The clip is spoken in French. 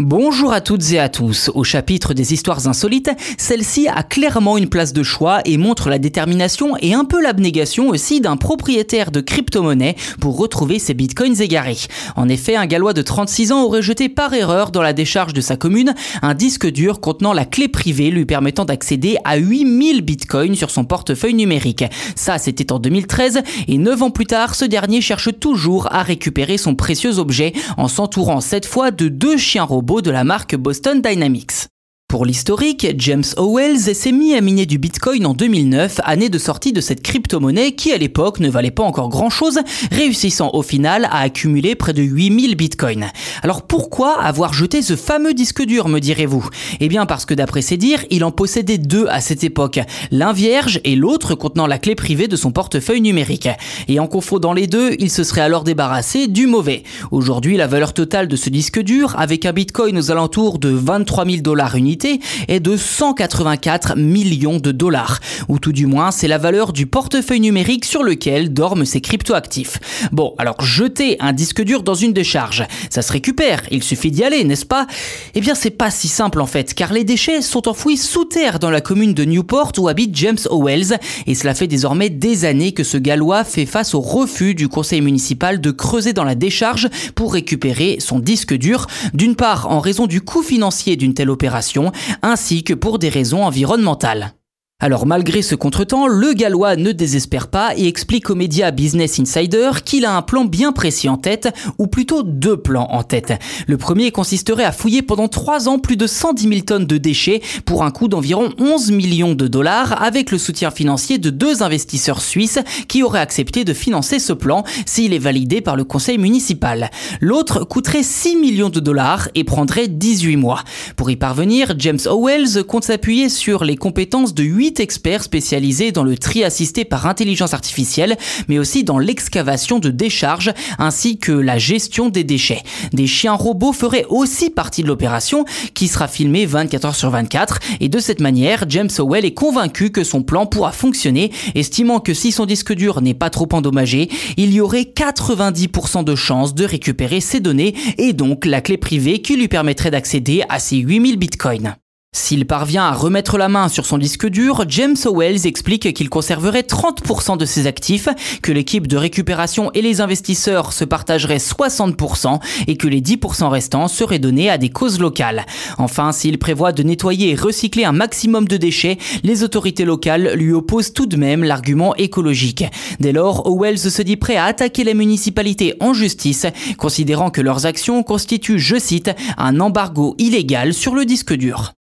Bonjour à toutes et à tous. Au chapitre des histoires insolites, celle-ci a clairement une place de choix et montre la détermination et un peu l'abnégation aussi d'un propriétaire de crypto-monnaie pour retrouver ses bitcoins égarés. En effet, un Gallois de 36 ans aurait jeté par erreur dans la décharge de sa commune un disque dur contenant la clé privée lui permettant d'accéder à 8000 bitcoins sur son portefeuille numérique. Ça, c'était en 2013 et 9 ans plus tard, ce dernier cherche toujours à récupérer son précieux objet en s'entourant cette fois de deux chiens robots de la marque Boston Dynamics. Pour l'historique, James Owells s'est mis à miner du Bitcoin en 2009, année de sortie de cette crypto-monnaie qui à l'époque ne valait pas encore grand-chose, réussissant au final à accumuler près de 8000 Bitcoins. Alors pourquoi avoir jeté ce fameux disque dur, me direz-vous? Eh bien parce que d'après ses dires, il en possédait deux à cette époque, l'un vierge et l'autre contenant la clé privée de son portefeuille numérique. Et en confondant les deux, il se serait alors débarrassé du mauvais. Aujourd'hui, la valeur totale de ce disque dur, avec un Bitcoin aux alentours de 23 000 dollars unité, est de 184 millions de dollars, ou tout du moins c'est la valeur du portefeuille numérique sur lequel dorment ces cryptoactifs. Bon, alors jeter un disque dur dans une décharge, ça se récupère, il suffit d'y aller, n'est-ce pas? Eh bien c'est pas si simple en fait, car les déchets sont enfouis sous terre dans la commune de Newport où habite James Owells, et cela fait désormais des années que ce Gallois fait face au refus du conseil municipal de creuser dans la décharge pour récupérer son disque dur, d'une part en raison du coût financier d'une telle opération, ainsi que pour des raisons environnementales. Alors malgré ce contretemps, le Gallois ne désespère pas et explique aux médias Business Insider qu'il a un plan bien précis en tête, ou plutôt deux plans en tête. Le premier consisterait à fouiller pendant trois ans plus de 110 000 tonnes de déchets pour un coût d'environ 11 millions de dollars avec le soutien financier de deux investisseurs suisses qui auraient accepté de financer ce plan s'il est validé par le conseil municipal. L'autre coûterait 6 millions de dollars et prendrait 18 mois. Pour y parvenir, James Owells compte s'appuyer sur les compétences de 8 experts spécialisés dans le tri assisté par intelligence artificielle, mais aussi dans l'excavation de décharges ainsi que la gestion des déchets. Des chiens robots feraient aussi partie de l'opération qui sera filmée 24 heures sur 24 et de cette manière, James Howell est convaincu que son plan pourra fonctionner, estimant que si son disque dur n'est pas trop endommagé, il y aurait 90% de chances de récupérer ses données et donc la clé privée qui lui permettrait d'accéder à ses 8000 bitcoins. S'il parvient à remettre la main sur son disque dur, James Owells explique qu'il conserverait 30% de ses actifs, que l'équipe de récupération et les investisseurs se partageraient 60% et que les 10% restants seraient donnés à des causes locales. Enfin, s'il prévoit de nettoyer et recycler un maximum de déchets, les autorités locales lui opposent tout de même l'argument écologique. Dès lors, Owells se dit prêt à attaquer les municipalités en justice, considérant que leurs actions constituent, je cite, un embargo illégal sur le disque dur.